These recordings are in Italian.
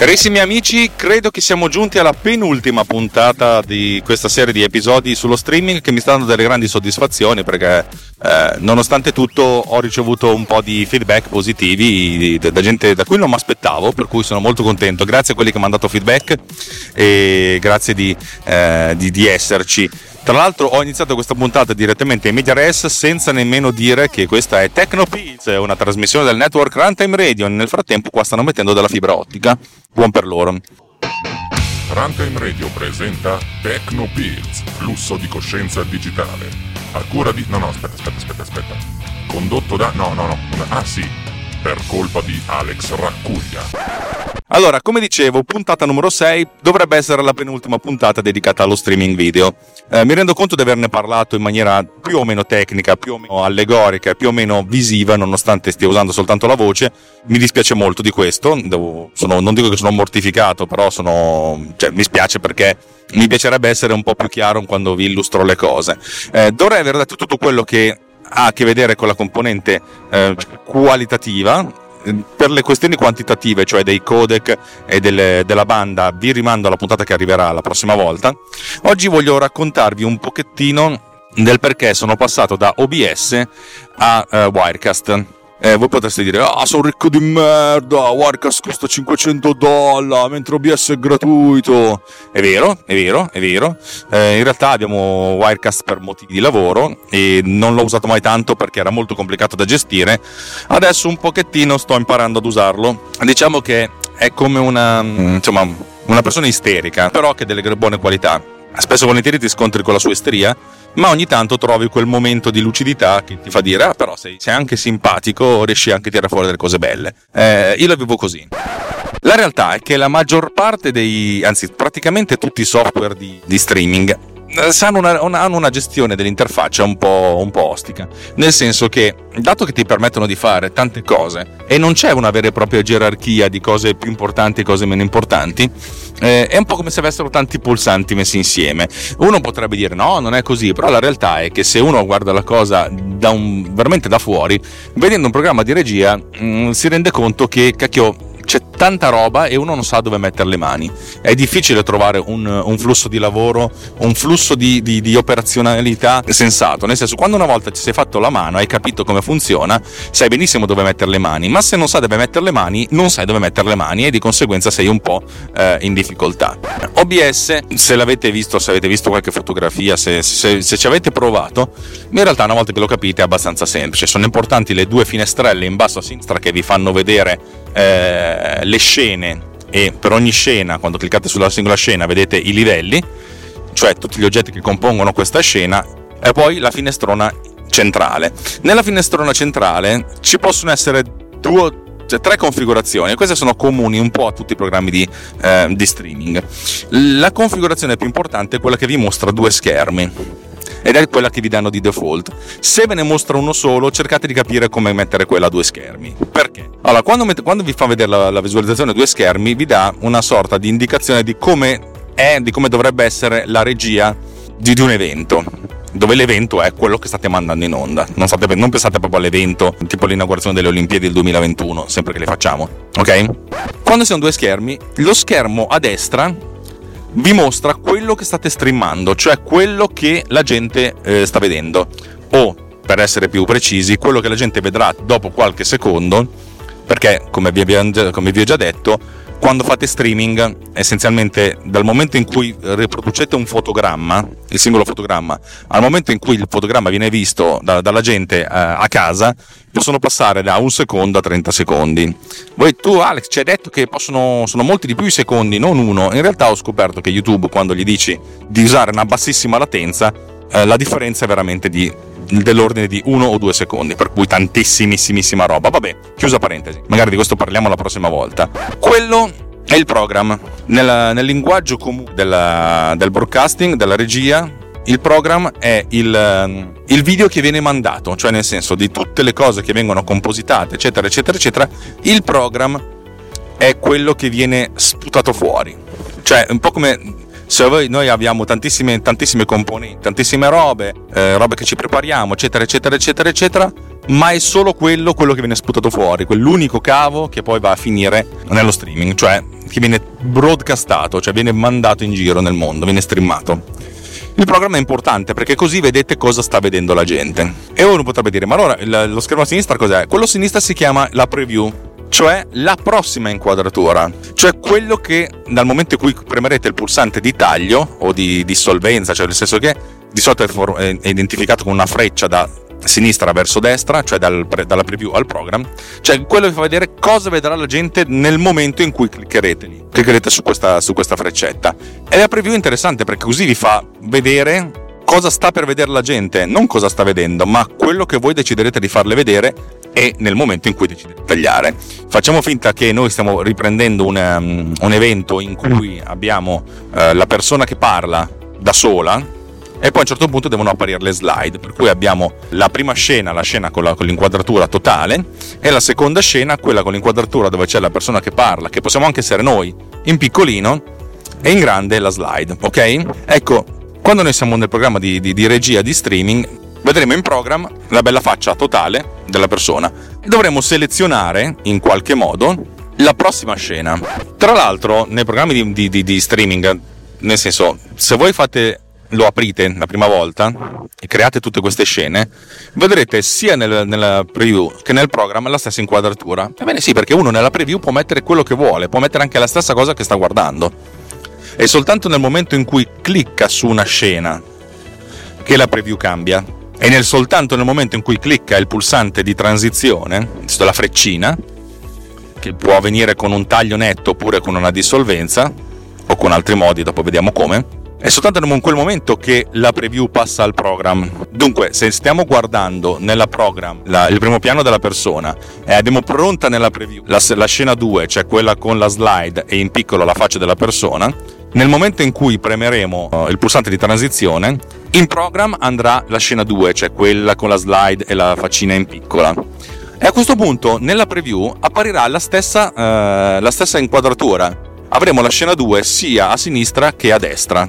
Carissimi amici, credo che siamo giunti alla penultima puntata di questa serie di episodi sullo streaming che mi sta dando delle grandi soddisfazioni perché eh, nonostante tutto ho ricevuto un po' di feedback positivi da gente da cui non mi aspettavo, per cui sono molto contento. Grazie a quelli che mi hanno dato feedback e grazie di, eh, di, di esserci. Tra l'altro ho iniziato questa puntata direttamente in Media Res senza nemmeno dire che questa è Tecnopiz, una trasmissione del network Runtime Radio. Nel frattempo qua stanno mettendo della fibra ottica. Buon per loro. Runtime Radio presenta Tecnopiz, flusso di coscienza digitale. A cura di... No, no, aspetta, aspetta, aspetta, aspetta. Condotto da... No, no, no. Ah sì, per colpa di Alex Raccuglia. Allora, come dicevo, puntata numero 6 dovrebbe essere la penultima puntata dedicata allo streaming video. Eh, mi rendo conto di averne parlato in maniera più o meno tecnica, più o meno allegorica, più o meno visiva, nonostante stia usando soltanto la voce. Mi dispiace molto di questo, Devo, sono, non dico che sono mortificato, però sono, cioè, mi spiace perché mi piacerebbe essere un po' più chiaro quando vi illustro le cose. Eh, dovrei aver detto tutto quello che ha a che vedere con la componente eh, qualitativa per le questioni quantitative, cioè dei codec e delle, della banda, vi rimando alla puntata che arriverà la prossima volta. Oggi voglio raccontarvi un pochettino del perché sono passato da OBS a uh, Wirecast. Eh, voi potreste dire, ah, sono ricco di merda, Wirecast costa 500 dollari, mentre OBS è gratuito. È vero, è vero, è vero. Eh, in realtà abbiamo Wirecast per motivi di lavoro e non l'ho usato mai tanto perché era molto complicato da gestire. Adesso un pochettino sto imparando ad usarlo. Diciamo che è come una, insomma, una persona isterica, però che ha delle buone qualità. Spesso e volentieri ti scontri con la sua isteria ma ogni tanto trovi quel momento di lucidità che ti fa dire ah però sei, sei anche simpatico riesci anche a tirare fuori delle cose belle. Eh, io la vivo così. La realtà è che la maggior parte dei anzi praticamente tutti i software di, di streaming hanno una, una, hanno una, gestione dell'interfaccia un po', un po' ostica, nel senso che dato che ti permettono di fare tante cose e non c'è una vera e propria gerarchia di cose più importanti e cose meno importanti, eh, è un po' come se avessero tanti pulsanti messi insieme. Uno potrebbe dire no, non è così, però la realtà è che se uno guarda la cosa da un, veramente da fuori, vedendo un programma di regia, mh, mm, si rende conto che cacchio c'è tanta roba e uno non sa dove mettere le mani. È difficile trovare un, un flusso di lavoro, un flusso di, di, di, operazionalità sensato. Nel senso, quando una volta ci sei fatto la mano, hai capito come funziona, sai benissimo dove mettere le mani, ma se non sai dove mettere le mani, non sai dove mettere le mani e di conseguenza sei un po' eh, in difficoltà. OBS, se l'avete visto, se avete visto qualche fotografia, se, se, se ci avete provato, in realtà una volta che lo capite è abbastanza semplice. Sono importanti le due finestrelle in basso a sinistra che vi fanno vedere eh, le scene e per ogni scena, quando cliccate sulla singola scena, vedete i livelli, cioè tutti gli oggetti che compongono questa scena, e poi la finestrona centrale. Nella finestrona centrale ci possono essere due, cioè, tre configurazioni, queste sono comuni un po' a tutti i programmi di, eh, di streaming. La configurazione più importante è quella che vi mostra due schermi ed è quella che vi danno di default. Se ve ne mostra uno solo, cercate di capire come mettere quella a due schermi. Perché? Allora, quando, met- quando vi fa vedere la, la visualizzazione a due schermi, vi dà una sorta di indicazione di come è, di come dovrebbe essere la regia di, di un evento dove l'evento è quello che state mandando in onda. Non, state, non, pensate proprio all'evento tipo l'inaugurazione delle Olimpiadi del 2021, sempre che le facciamo, ok? Quando siamo due schermi, lo schermo a destra vi mostra quello che state streamando, cioè quello che la gente eh, sta vedendo. O, per essere più precisi, quello che la gente vedrà dopo qualche secondo, perché, come vi, come vi ho già detto, quando fate streaming, essenzialmente dal momento in cui riproducete un fotogramma, il singolo fotogramma, al momento in cui il fotogramma viene visto da, dalla gente eh, a casa, possono passare da un secondo a 30 secondi. Voi, tu Alex, ci hai detto che possono, sono molti di più i secondi, non uno. In realtà ho scoperto che YouTube, quando gli dici di usare una bassissima latenza, eh, la differenza è veramente di dell'ordine di uno o due secondi, per cui tantissimissima roba. Vabbè, chiusa parentesi, magari di questo parliamo la prossima volta. Quello è il program. Nel, nel linguaggio comune della, del broadcasting, della regia, il program è il, il, video che viene mandato, cioè nel senso di tutte le cose che vengono compositate, eccetera, eccetera, eccetera, il program è quello che viene sputato fuori. Cioè, un po' come se voi, noi abbiamo tantissime, tantissime componenti, tantissime robe, eh, robe che ci prepariamo, eccetera, eccetera, eccetera, eccetera, ma è solo quello, quello che viene sputato fuori, quell'unico cavo che poi va a finire nello streaming, cioè che viene broadcastato, cioè viene mandato in giro nel mondo, viene streamato. Il programma è importante perché così vedete cosa sta vedendo la gente. E uno potrebbe dire, ma allora lo schermo a sinistra cos'è? Quello a sinistra si chiama la preview, cioè la prossima inquadratura, cioè quello che dal momento in cui premerete il pulsante di taglio o di dissolvenza, cioè nel senso che di solito è, identificato con una freccia da sinistra verso destra, cioè dal dalla preview al program, cioè quello che fa vedere cosa vedrà la gente nel momento in cui cliccherete lì, cliccherete su questa, su questa freccetta. E la preview è interessante perché così vi fa vedere cosa sta per vedere la gente, non cosa sta vedendo, ma quello che voi deciderete di farle vedere e nel momento in cui decidete di tagliare. Facciamo finta che noi stiamo riprendendo un, um, un evento in cui abbiamo uh, la persona che parla da sola, e poi a un certo punto devono apparire le slide, per cui abbiamo la prima scena, la scena con, la, con, l'inquadratura totale, e la seconda scena, quella con l'inquadratura dove c'è la persona che parla, che possiamo anche essere noi, in piccolino, e in grande la slide, ok? Ecco, quando noi siamo nel programma di, di, di regia di streaming, vedremo in program la bella faccia totale della persona dovremo selezionare in qualche modo la prossima scena. Tra l'altro, nei programmi di, di, di streaming, nel senso, se voi fate lo aprite la prima volta e create tutte queste scene, vedrete sia nel, nella preview che nel programma la stessa inquadratura. Ebbene sì, perché uno nella preview può mettere quello che vuole, può mettere anche la stessa cosa che sta guardando. E soltanto nel momento in cui clicca su una scena che la preview cambia. E nel soltanto nel momento in cui clicca il pulsante di transizione, la freccina, che può avvenire con un taglio netto oppure con una dissolvenza, o con altri modi, dopo vediamo come, è soltanto in quel momento che la preview passa al program. Dunque, se stiamo guardando nella program la, il primo piano della persona e abbiamo pronta nella preview la, la scena 2, cioè quella con la slide e in piccolo la faccia della persona, nel momento in cui premeremo uh, il pulsante di transizione, in program andrà la scena 2, cioè quella con la slide e la faccina in piccola. E a questo punto nella preview apparirà la stessa, uh, la stessa inquadratura avremo la scena 2 sia a sinistra che a destra.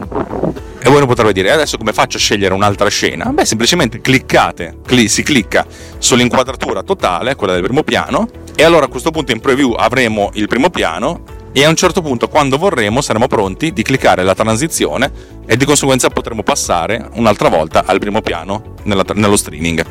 E voi non potrete dire, adesso come faccio a scegliere un'altra scena? Beh, semplicemente cliccate, cli- si clicca sull'inquadratura totale, quella del primo piano, e allora a questo punto in preview avremo il primo piano e a un certo punto, quando vorremo, saremo pronti di cliccare la transizione e di conseguenza potremo passare un'altra volta al primo piano nella, nello streaming.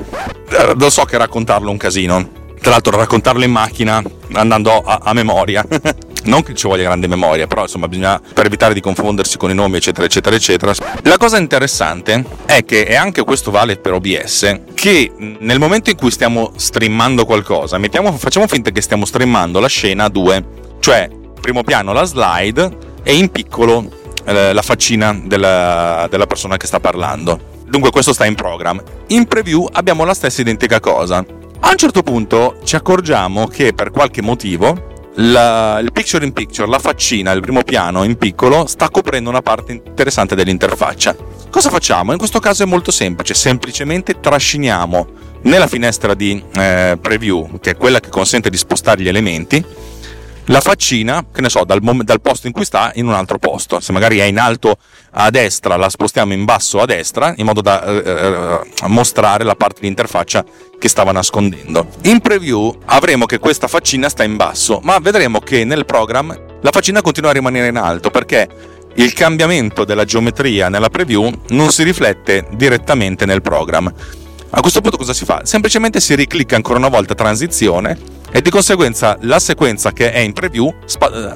Eh, lo so che raccontarlo è un casino, tra l'altro raccontarlo in macchina andando a, a memoria non che ci voglia grande memoria, però insomma bisogna per evitare di confondersi con i nomi, eccetera, eccetera, eccetera. La cosa interessante è che, e anche questo vale per OBS, che nel momento in cui stiamo streamando qualcosa, mettiamo, facciamo finta che stiamo streamando la scena 2, cioè primo piano la slide e in piccolo eh, la faccina della, della persona che sta parlando. Dunque questo sta in program. In preview abbiamo la stessa identica cosa. A un certo punto ci accorgiamo che per qualche motivo la, il picture in picture, la faccina, il primo piano in piccolo, sta coprendo una parte interessante dell'interfaccia. Cosa facciamo? In questo caso è molto semplice, semplicemente trasciniamo nella finestra di eh, preview, che è quella che consente di spostare gli elementi, la faccina, che ne so, dal, dal, posto in cui sta in un altro posto. Se magari è in alto a destra, la spostiamo in basso a destra, in modo da eh, eh, mostrare la parte di interfaccia che stava nascondendo. In preview avremo che questa faccina sta in basso, ma vedremo che nel program la faccina continua a rimanere in alto perché il cambiamento della geometria nella preview non si riflette direttamente nel program. A questo punto cosa si fa? Semplicemente si riclicca ancora una volta transizione e di conseguenza la sequenza che è in preview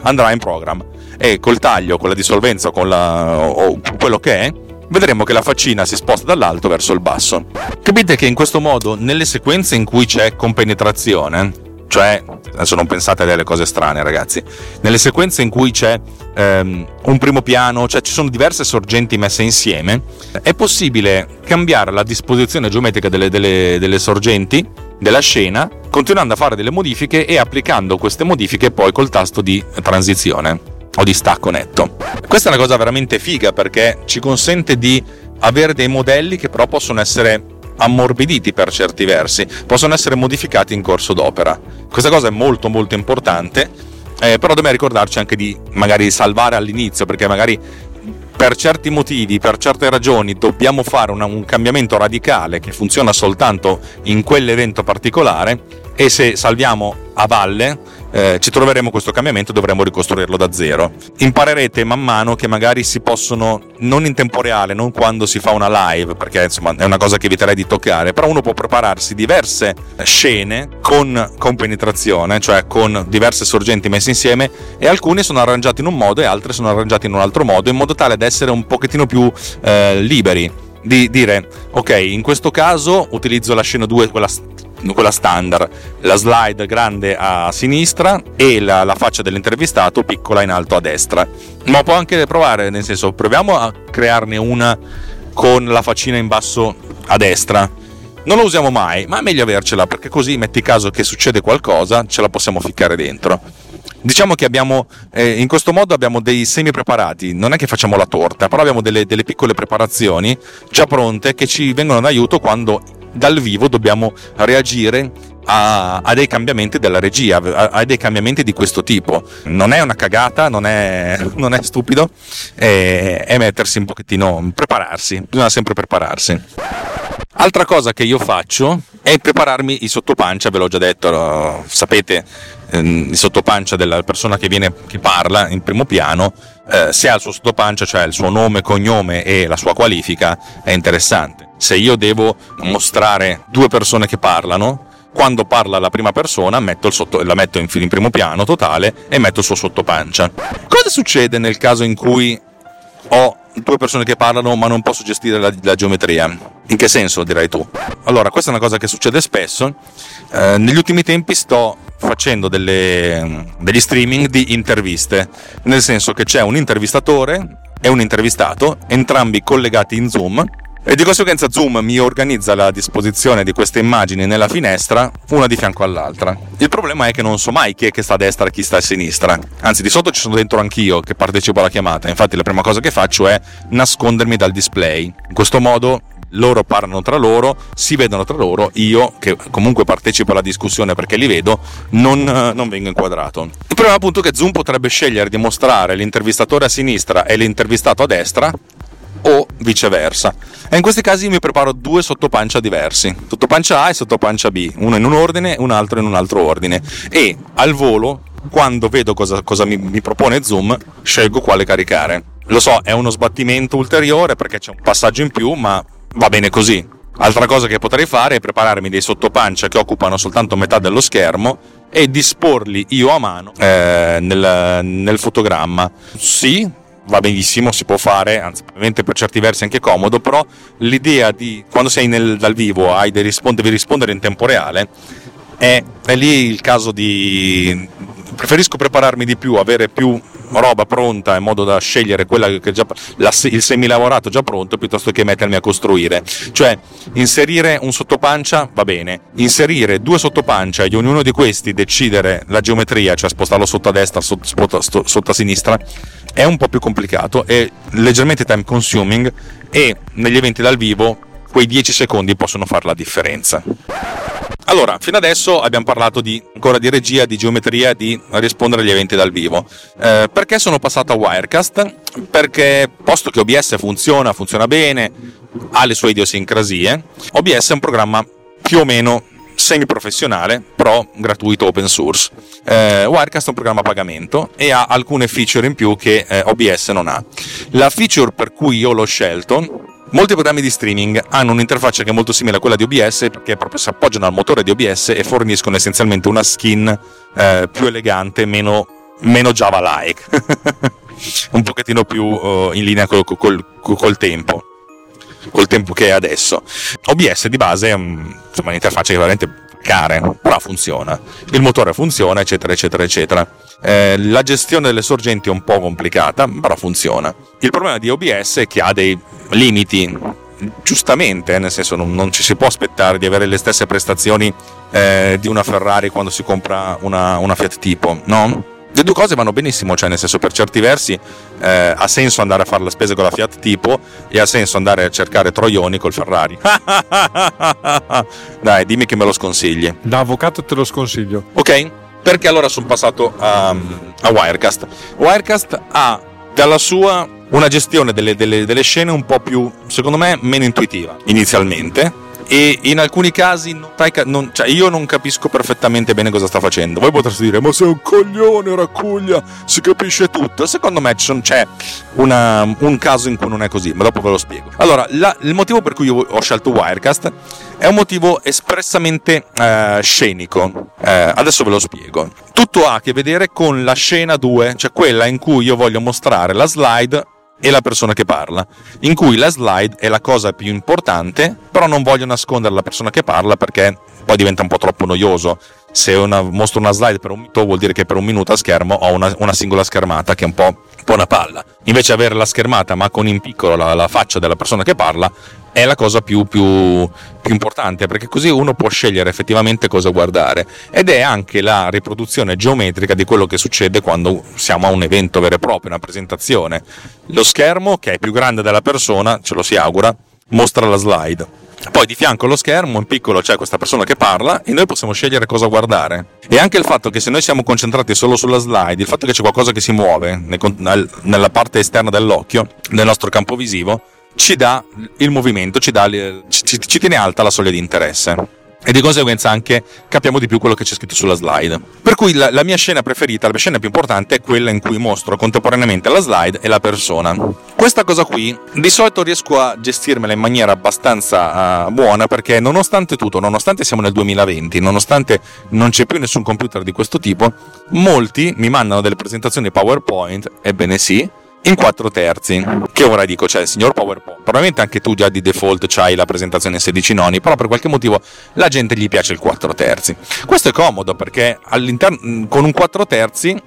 andrà in program e col taglio, con la dissolvenza con la, o quello che è vedremo che la faccina si sposta dall'alto verso il basso. Capite che in questo modo nelle sequenze in cui c'è compenetrazione, cioè adesso non pensate a delle cose strane ragazzi, nelle sequenze in cui c'è ehm, un primo piano, cioè ci sono diverse sorgenti messe insieme, è possibile cambiare la disposizione geometrica delle, delle, delle sorgenti della scena, continuando a fare delle modifiche e applicando queste modifiche poi col tasto di transizione o di stacco netto. Questa è una cosa veramente figa perché ci consente di avere dei modelli che però possono essere ammorbiditi per certi versi, possono essere modificati in corso d'opera. Questa cosa è molto molto importante, eh, però dobbiamo ricordarci anche di magari salvare all'inizio, perché magari per certi motivi, per certe ragioni, dobbiamo fare una, un cambiamento radicale che funziona soltanto in quell'evento particolare e se salviamo a valle eh, ci troveremo questo cambiamento e dovremo ricostruirlo da zero. Imparerete man mano che magari si possono, non in tempo reale, non quando si fa una live, perché insomma è una cosa che eviterei di toccare, però uno può prepararsi diverse scene con compenetrazione, cioè con diverse sorgenti messe insieme e alcune sono arrangiate in un modo e altre sono arrangiate in un altro modo, in modo tale da essere un pochettino più eh, liberi di dire ok in questo caso utilizzo la scena 2 quella quella standard, la slide grande a sinistra e la, la, faccia dell'intervistato piccola in alto a destra. Ma può anche provare, nel senso, proviamo a crearne una con la faccina in basso a destra. Non lo usiamo mai, ma è meglio avercela perché così metti caso che succede qualcosa, ce la possiamo ficcare dentro. Diciamo che abbiamo, eh, in questo modo abbiamo dei semi preparati, non è che facciamo la torta, però abbiamo delle, delle piccole preparazioni già pronte che ci vengono in aiuto quando dal vivo dobbiamo reagire a, a, dei cambiamenti della regia, a, a, dei cambiamenti di questo tipo. Non è una cagata, non è, non è stupido, è, è, mettersi un pochettino, prepararsi, bisogna sempre prepararsi. Altra cosa che io faccio è prepararmi i sottopancia, ve l'ho già detto, sapete, ehm, il sottopancia della persona che, viene, che parla in primo piano, eh, se ha il suo sottopancia, cioè il suo nome, cognome e la sua qualifica, è interessante se io devo mostrare due persone che parlano, quando parla la prima persona metto sotto, la metto in, in, primo piano totale e metto il suo sottopancia. Cosa succede nel caso in cui ho due persone che parlano ma non posso gestire la, la geometria? In che senso direi tu? Allora, questa è una cosa che succede spesso. Eh, negli ultimi tempi sto facendo delle, degli streaming di interviste, nel senso che c'è un intervistatore e un intervistato, entrambi collegati in Zoom e di conseguenza Zoom mi organizza la disposizione di queste immagini nella finestra, una di fianco all'altra. Il problema è che non so mai chi è che sta a destra e chi sta a sinistra. Anzi, di sotto ci sono dentro anch'io che partecipo alla chiamata. Infatti, la prima cosa che faccio è nascondermi dal display. In questo modo loro parlano tra loro, si vedono tra loro, io che comunque partecipo alla discussione perché li vedo, non, non, vengo inquadrato. Il problema appunto è che Zoom potrebbe scegliere di mostrare l'intervistatore a sinistra e l'intervistato a destra o viceversa. E in questi casi mi preparo due sottopancia diversi, sottopancia A e sottopancia B, uno in un ordine un altro in un altro ordine. E al volo, quando vedo cosa, cosa mi, mi propone Zoom, scelgo quale caricare. Lo so, è uno sbattimento ulteriore perché c'è un passaggio in più, ma va bene così. Altra cosa che potrei fare è prepararmi dei sottopancia che occupano soltanto metà dello schermo e disporli io a mano eh, nel, nel fotogramma. Sì, va benissimo, si può fare, anzi ovviamente per certi versi anche comodo, però l'idea di quando sei nel, dal vivo hai risponde, devi rispondere in tempo reale, è, è lì il caso di... preferisco prepararmi di più, avere più roba pronta in modo da scegliere già la, il semilavorato già pronto piuttosto che mettermi a costruire. Cioè inserire un sottopancia va bene. Inserire due sottopancia e ognuno di questi decidere la geometria cioè spostarlo sotto a destra sotto, sotto, sotto a sinistra è un po' più complicato, è leggermente time consuming e negli eventi dal vivo quei 10 secondi possono fare la differenza. Allora, fino adesso abbiamo parlato di, ancora di regia, di geometria, di rispondere agli eventi dal vivo. Eh, perché sono passato a Wirecast? Perché, posto che OBS funziona, funziona bene, ha le sue idiosincrasie, OBS è un programma più o meno semi-professionale, però gratuito open source. Eh, Wirecast è un programma a pagamento e ha alcune feature in più che eh, OBS non ha. La feature per cui io l'ho scelto Molti programmi di streaming hanno un'interfaccia che è molto simile a quella di OBS perché proprio si appoggiano al motore di OBS e forniscono essenzialmente una skin eh, più elegante, meno, meno Java-like, un pochettino più uh, in linea col, col, col tempo col tempo che è adesso. OBS di base è insomma, un'interfaccia che veramente care, però funziona. Il motore funziona, eccetera, eccetera, eccetera. Eh, la gestione delle sorgenti è un po' complicata, però funziona. Il problema di OBS è che ha dei limiti, giustamente, nel senso non, non ci si può aspettare di avere le stesse prestazioni eh, di una Ferrari quando si compra una, una Fiat Tipo, no? Le due cose vanno benissimo, cioè nel senso per certi versi eh, ha senso andare a fare la spesa con la Fiat Tipo e ha senso andare a cercare troioni col Ferrari. Dai, dimmi che me lo sconsigli. Da avvocato te lo sconsiglio. Ok, perché allora sono passato a, a Wirecast. Wirecast ha dalla sua una gestione delle, delle, delle scene un po' più, secondo me, meno intuitiva inizialmente e in alcuni casi non, cioè io non capisco perfettamente bene cosa sta facendo. Voi potreste dire, ma sei un coglione, raccuglia, si capisce tutto. Secondo me c'è una, un caso in cui non è così, ma dopo ve lo spiego. Allora, la, il motivo per cui ho scelto Wirecast è un motivo espressamente eh, scenico. Eh, adesso ve lo spiego. Tutto ha a che vedere con la scena 2, cioè quella in cui io voglio mostrare la slide e la persona che parla, in cui la slide è la cosa più importante, però non voglio nascondere la persona che parla perché poi diventa un po' troppo noioso. Se una, mostro una slide per un minuto vuol dire che per un minuto a schermo ho una, una singola schermata che è un po', un po', una palla. Invece avere la schermata ma con in piccolo la, la faccia della persona che parla è la cosa più, più, più, importante perché così uno può scegliere effettivamente cosa guardare ed è anche la riproduzione geometrica di quello che succede quando siamo a un evento vero e proprio, una presentazione. Lo schermo, che è più grande della persona, ce lo si augura, mostra la slide. Poi di fianco allo schermo in piccolo c'è questa persona che parla e noi possiamo scegliere cosa guardare. E anche il fatto che se noi siamo concentrati solo sulla slide, il fatto che c'è qualcosa che si muove nella parte esterna dell'occhio, nel nostro campo visivo, ci dà il movimento, ci, dà, ci, ci tiene alta la soglia di interesse e di conseguenza anche capiamo di più quello che c'è scritto sulla slide. Per cui la, la, mia scena preferita, la scena più importante è quella in cui mostro contemporaneamente la slide e la persona. Questa cosa qui di solito riesco a gestirmela in maniera abbastanza uh, buona perché nonostante tutto, nonostante siamo nel 2020, nonostante non c'è più nessun computer di questo tipo, molti mi mandano delle presentazioni PowerPoint, ebbene sì, in 4 terzi. Che ora dico, cioè, signor PowerPoint, probabilmente anche tu già di default c'hai la presentazione in 16 noni, però per qualche motivo la gente gli piace il 4 terzi. Questo è comodo perché all'interno, con un 4 terzi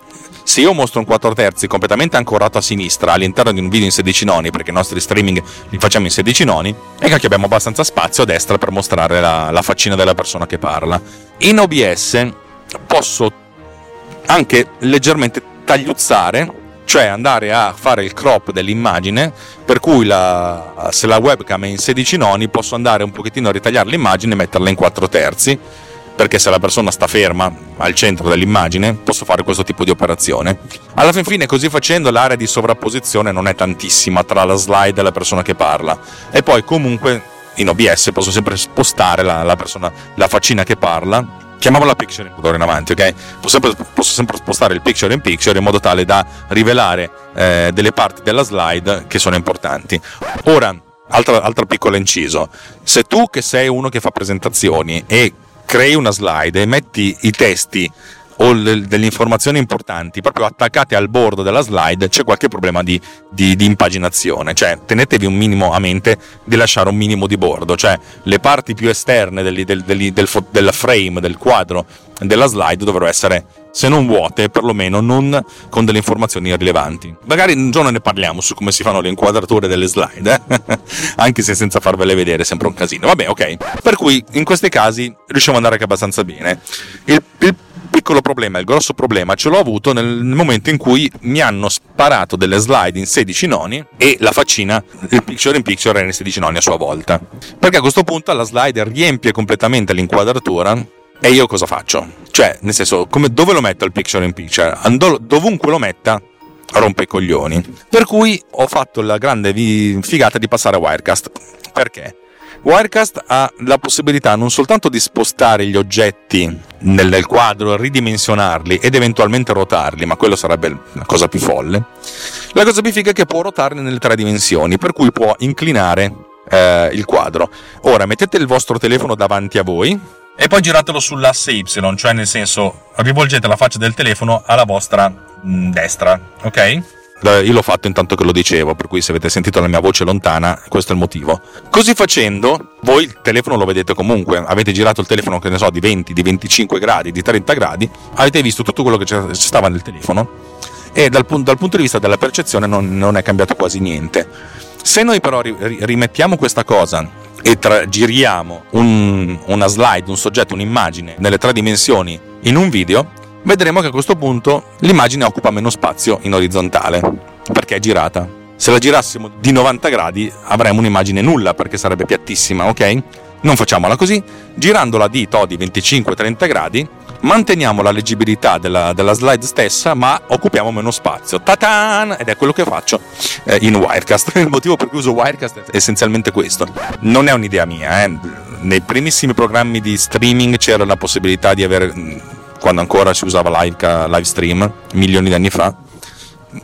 se io mostro un 4 terzi completamente ancorato a sinistra all'interno di un video in 16 noni, perché i nostri streaming li facciamo in 16 noni, è che abbiamo abbastanza spazio a destra per mostrare la, la faccina della persona che parla. In OBS posso anche leggermente tagliuzzare cioè andare a fare il crop dell'immagine, per cui la, se la webcam è in 16 noni posso andare un pochettino a ritagliare l'immagine e metterla in 4 terzi, perché se la persona sta ferma al centro dell'immagine posso fare questo tipo di operazione. Alla fin fine così facendo l'area di sovrapposizione non è tantissima tra la slide e la persona che parla e poi comunque in OBS posso sempre spostare la, la, persona, la faccina che parla chiamiamola picture d'ora in avanti, ok? Posso sempre, posso sempre, spostare il picture in picture in modo tale da rivelare eh, delle parti della slide che sono importanti. Ora, altro, altro piccolo inciso, se tu che sei uno che fa presentazioni e crei una slide e metti i testi o le, delle informazioni importanti proprio attaccate al bordo della slide c'è qualche problema di, di, di, impaginazione cioè tenetevi un minimo a mente di lasciare un minimo di bordo cioè le parti più esterne del, del, del, del, del frame del quadro della slide dovrebbero essere se non vuote, perlomeno non con delle informazioni rilevanti. Magari un giorno ne parliamo su come si fanno le inquadrature delle slide, eh? anche se senza farvele vedere è sempre un casino. Vabbè, ok. Per cui in questi casi riusciamo ad andare anche abbastanza bene. Il, il piccolo problema, il grosso problema ce l'ho avuto nel momento in cui mi hanno sparato delle slide in 16 noni e la faccina, il picture in picture era in 16 noni a sua volta. Perché a questo punto la slide riempie completamente l'inquadratura e io cosa faccio? Cioè, nel senso, come, dove lo metto il picture in picture? Andò, dovunque lo metta, rompe i coglioni. Per cui ho fatto la grande figata di passare a Wirecast. Perché? Wirecast ha la possibilità non soltanto di spostare gli oggetti nel, nel quadro, ridimensionarli ed eventualmente rotarli, ma quello sarebbe la cosa più folle. La cosa più figa è che può rotarli nelle tre dimensioni, per cui può inclinare eh, il quadro. Ora mettete il vostro telefono davanti a voi e poi giratelo sull'asse Y, cioè nel senso rivolgete la faccia del telefono alla vostra mh, destra, ok? Io l'ho fatto intanto che lo dicevo, per cui se avete sentito la mia voce lontana, questo è il motivo. Così facendo, voi il telefono lo vedete comunque, avete girato il telefono, che ne so, di 20, di 25 gradi, di 30 gradi, avete visto tutto quello che stava nel telefono e dal, dal punto di vista della percezione non, non, è cambiato quasi niente. Se noi però rimettiamo questa cosa e tra, giriamo un, una slide, un soggetto, un'immagine nelle tre dimensioni in un video, vedremo che a questo punto l'immagine occupa meno spazio in orizzontale, perché è girata. Se la girassimo di 90 gradi avremmo un'immagine nulla perché sarebbe piattissima, ok? Non facciamola così, girandola di to di 25-30 gradi manteniamo la leggibilità della, della slide stessa, ma occupiamo meno spazio. Ta-tan! Ed è quello che faccio eh, in Wirecast. Il motivo per cui uso Wirecast è essenzialmente questo. Non è un'idea mia, eh. nei primissimi programmi di streaming c'era la possibilità di avere, quando ancora si usava live, live stream, milioni di anni fa,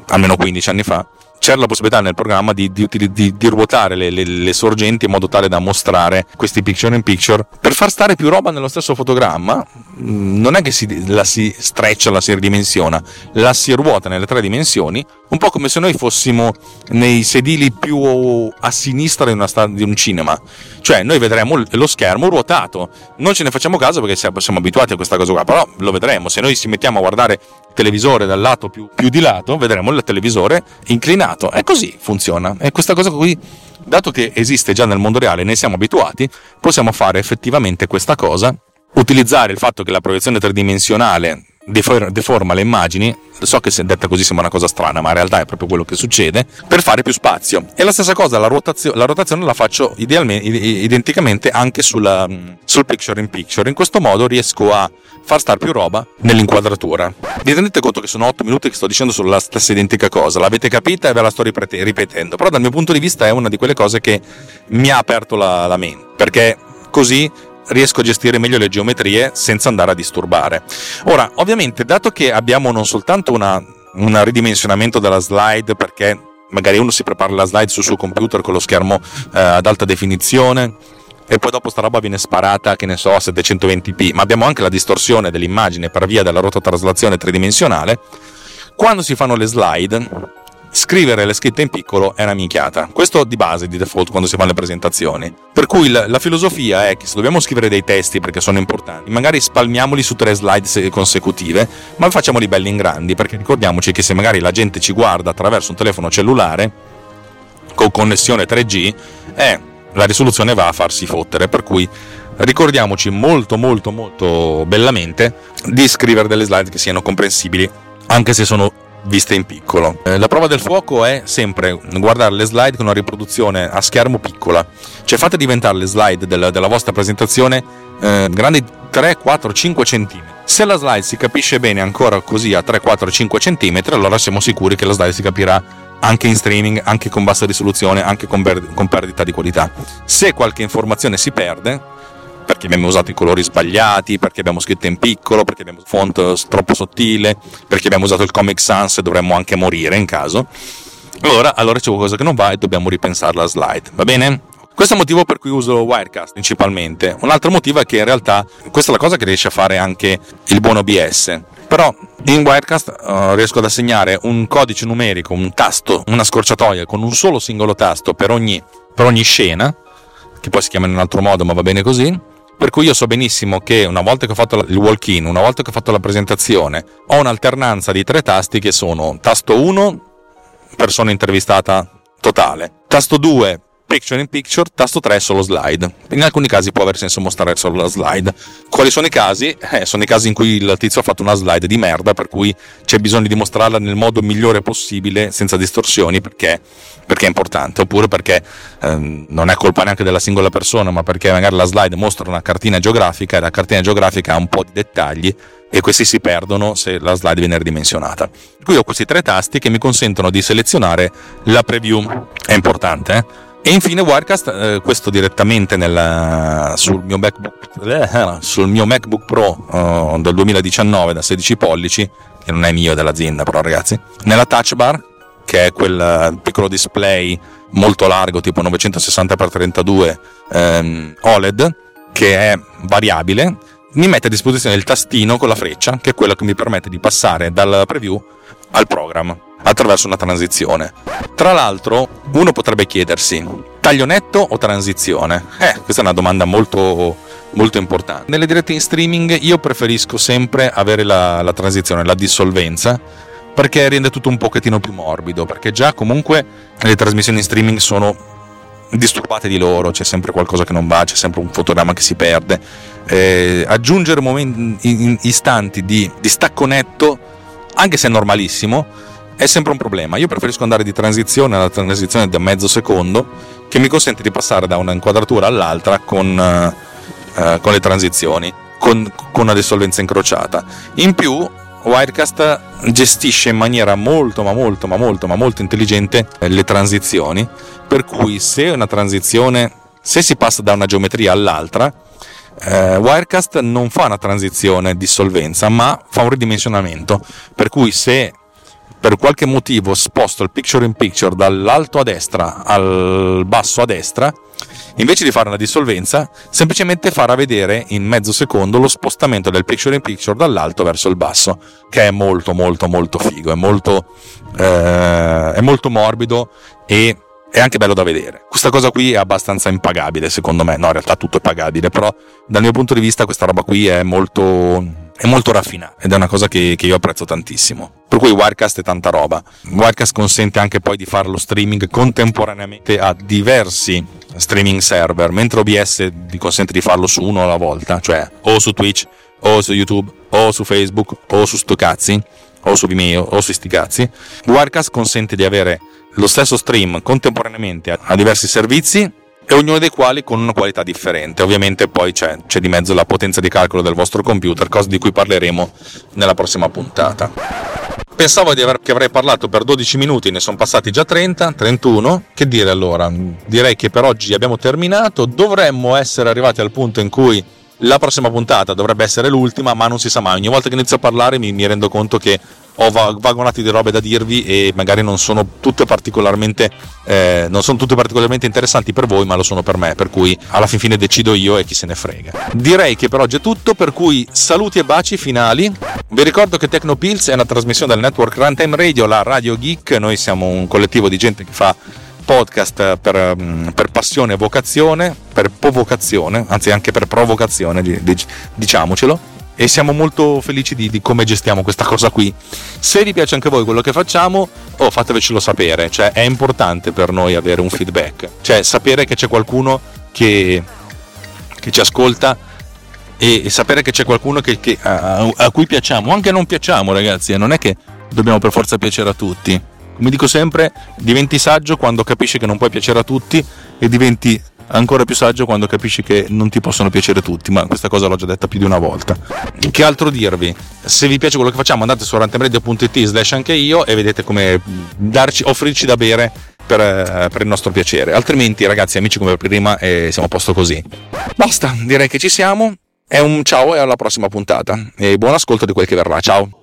almeno 15 anni fa, c'era la possibilità nel programma di, di, di, di ruotare le, le, le, sorgenti in modo tale da mostrare questi picture in picture. Per far stare più roba nello stesso fotogramma mm, non è che si, la si streccia la si ridimensiona la si ruota nelle tre dimensioni un po' come se noi fossimo nei sedili più a sinistra di, una, di un cinema. Cioè noi vedremo lo schermo ruotato. Non ce ne facciamo caso perché siamo abituati a questa cosa qua però lo vedremo. Se noi ci mettiamo a guardare il televisore dal lato più, più di lato vedremo il televisore inclinato mercato. E così funziona. E questa cosa qui, dato che esiste già nel mondo reale, ne siamo abituati, possiamo fare effettivamente questa cosa, utilizzare il fatto che la proiezione tridimensionale deforma le immagini, so che detta così sembra una cosa strana, ma in realtà è proprio quello che succede, per fare più spazio. E la stessa cosa, la, rotazio- la rotazione la faccio identicamente anche sulla, sul picture in picture. In questo modo riesco a far star più roba nell'inquadratura. Vi rendete conto che sono 8 minuti che sto dicendo sulla stessa identica cosa, l'avete capita e ve la sto ripetendo, però dal mio punto di vista è una di quelle cose che mi ha aperto la, la mente, perché così riesco a gestire meglio le geometrie senza andare a disturbare. Ora, ovviamente, dato che abbiamo non soltanto una, un ridimensionamento della slide, perché magari uno si prepara la slide sul suo computer con lo schermo eh, ad alta definizione, e poi dopo sta roba viene sparata, che ne so, a 720p, ma abbiamo anche la distorsione dell'immagine per via della rototraslazione tridimensionale. Quando si fanno le slide, scrivere le scritte in piccolo è una minchiata. Questo di base, di default, quando si fanno le presentazioni. Per cui la, la, filosofia è che se dobbiamo scrivere dei testi perché sono importanti, magari spalmiamoli su tre slide consecutive, ma facciamoli belli in grandi, perché ricordiamoci che se magari la gente ci guarda attraverso un telefono cellulare con connessione 3G, eh, la risoluzione va a farsi fottere. Per cui ricordiamoci molto molto molto bellamente di scrivere delle slide che siano comprensibili anche se sono viste in piccolo. Eh, la prova del fuoco è sempre guardare le slide con una riproduzione a schermo piccola, cioè fate diventare le slide della, della vostra presentazione eh, grandi 3, 4, 5 cm. Se la slide si capisce bene ancora così a 3, 4, 5 cm, allora siamo sicuri che la slide si capirà anche in streaming, anche con bassa risoluzione, anche con, per- con perdita di qualità. Se qualche informazione si perde, perché abbiamo usato i colori sbagliati, perché abbiamo scritto in piccolo, perché abbiamo font troppo sottile, perché abbiamo usato il Comic Sans e dovremmo anche morire in caso. Allora, allora c'è qualcosa che non va e dobbiamo ripensare la slide, va bene? Questo è il motivo per cui uso Wirecast principalmente. Un altro motivo è che in realtà questa è la cosa che riesce a fare anche il buon OBS. Però in Wirecast uh, riesco ad assegnare un codice numerico, un tasto, una scorciatoia con un solo singolo tasto per ogni, per ogni scena, che poi si chiama in un altro modo, ma va bene così per cui io so benissimo che una volta che ho fatto il walk-in, una volta che ho fatto la presentazione, ho un'alternanza di tre tasti che sono tasto 1, persona intervistata totale, tasto 2, picture in picture, tasto 3 solo slide. In alcuni casi può aver senso mostrare solo la slide. Quali sono i casi? Eh, sono i casi in cui il tizio ha fatto una slide di merda, per cui c'è bisogno di mostrarla nel modo migliore possibile, senza distorsioni, perché, perché è importante, oppure perché eh, non è colpa neanche della singola persona, ma perché magari la slide mostra una cartina geografica e la cartina geografica ha un po' di dettagli e questi si perdono se la slide viene ridimensionata. Qui ho questi tre tasti che mi consentono di selezionare la preview. È importante, eh? E infine Wirecast, eh, questo direttamente nel, sul, mio MacBook, eh, sul, mio MacBook, Pro uh, del 2019 da 16 pollici, che non è mio, è dell'azienda però ragazzi, nella touch bar, che è quel piccolo display molto largo, tipo 960x32 ehm, OLED, che è variabile, mi mette a disposizione il tastino con la freccia, che è quello che mi permette di passare dal preview al programma attraverso una transizione. Tra l'altro, uno potrebbe chiedersi, taglio netto o transizione? Eh, questa è una domanda molto, molto importante. Nelle dirette in streaming io preferisco sempre avere la, la transizione, la dissolvenza, perché rende tutto un pochettino più morbido, perché già comunque le trasmissioni in streaming sono disturbate di loro, c'è sempre qualcosa che non va, c'è sempre un fotogramma che si perde. Eh, aggiungere momenti, istanti di, di stacco netto, anche se è normalissimo, è sempre un problema. Io preferisco andare di transizione alla transizione da mezzo secondo che mi consente di passare da una inquadratura all'altra con, uh, con le transizioni. con, con una dissolvenza incrociata. In più, Wirecast gestisce in maniera molto ma molto ma molto ma molto intelligente le transizioni per cui se una transizione se si passa da una geometria all'altra eh, Wirecast non fa una transizione di solvenza ma fa un ridimensionamento per cui se per qualche motivo sposto il picture in picture dall'alto a destra al basso a destra invece di fare una dissolvenza, semplicemente farà vedere in mezzo secondo lo spostamento del picture in picture dall'alto verso il basso, che è molto molto molto figo, è molto, eh, è molto morbido e è anche bello da vedere. Questa cosa qui è abbastanza impagabile, secondo me. No, in realtà tutto è pagabile, però dal mio punto di vista questa roba qui è molto è molto raffinata ed è una cosa che, che, io apprezzo tantissimo. Per cui Wirecast è tanta roba. Wirecast consente anche poi di fare lo streaming contemporaneamente a diversi streaming server, mentre OBS vi consente di farlo su uno alla volta, cioè o su Twitch, o su YouTube, o su Facebook, o su sto cazzi, o su Vimeo, o su sti. Wirecast consente di avere lo stesso stream contemporaneamente a diversi servizi e ognuno dei quali con una qualità differente. Ovviamente poi c'è, c'è, di mezzo la potenza di calcolo del vostro computer, cosa di cui parleremo nella prossima puntata. Pensavo aver, che avrei parlato per 12 minuti, ne sono passati già 30, 31. Che dire allora? Direi che per oggi abbiamo terminato. Dovremmo essere arrivati al punto in cui la prossima puntata dovrebbe essere l'ultima, ma non si sa mai. Ogni volta che inizio a parlare mi, mi rendo conto che ho vagonati di robe da dirvi e magari non sono tutte particolarmente eh, non sono tutte particolarmente interessanti per voi ma lo sono per me per cui alla fin fine decido io e chi se ne frega. Direi che per oggi è tutto per cui saluti e baci finali. Vi ricordo che Tecnopills è una trasmissione del network Runtime Radio la Radio Geek. Noi siamo un collettivo di gente che fa podcast per, mm, per, passione e vocazione, per provocazione, anzi anche per provocazione, diciamocelo. E siamo molto felici di, di, come gestiamo questa cosa qui. Se vi piace anche voi quello che facciamo, oh, fatevecelo sapere. Cioè, è importante per noi avere un feedback. Cioè, sapere che c'è qualcuno che, che ci ascolta e, e, sapere che c'è qualcuno che, che, a, a cui piacciamo. Anche non piacciamo, ragazzi. Eh, non è che dobbiamo per forza piacere a tutti come dico sempre, diventi saggio quando capisci che non puoi piacere a tutti e diventi ancora più saggio quando capisci che non ti possono piacere tutti, ma questa cosa l'ho già detta più di una volta. Che altro dirvi? Se vi piace quello che facciamo andate su rantemradio.it slash anche io e vedete come darci, offrirci da bere per, eh, per, il nostro piacere. Altrimenti ragazzi, amici come prima, eh, siamo a posto così. Basta, direi che ci siamo. È un ciao e alla prossima puntata. E buon ascolto di quel che verrà. Ciao.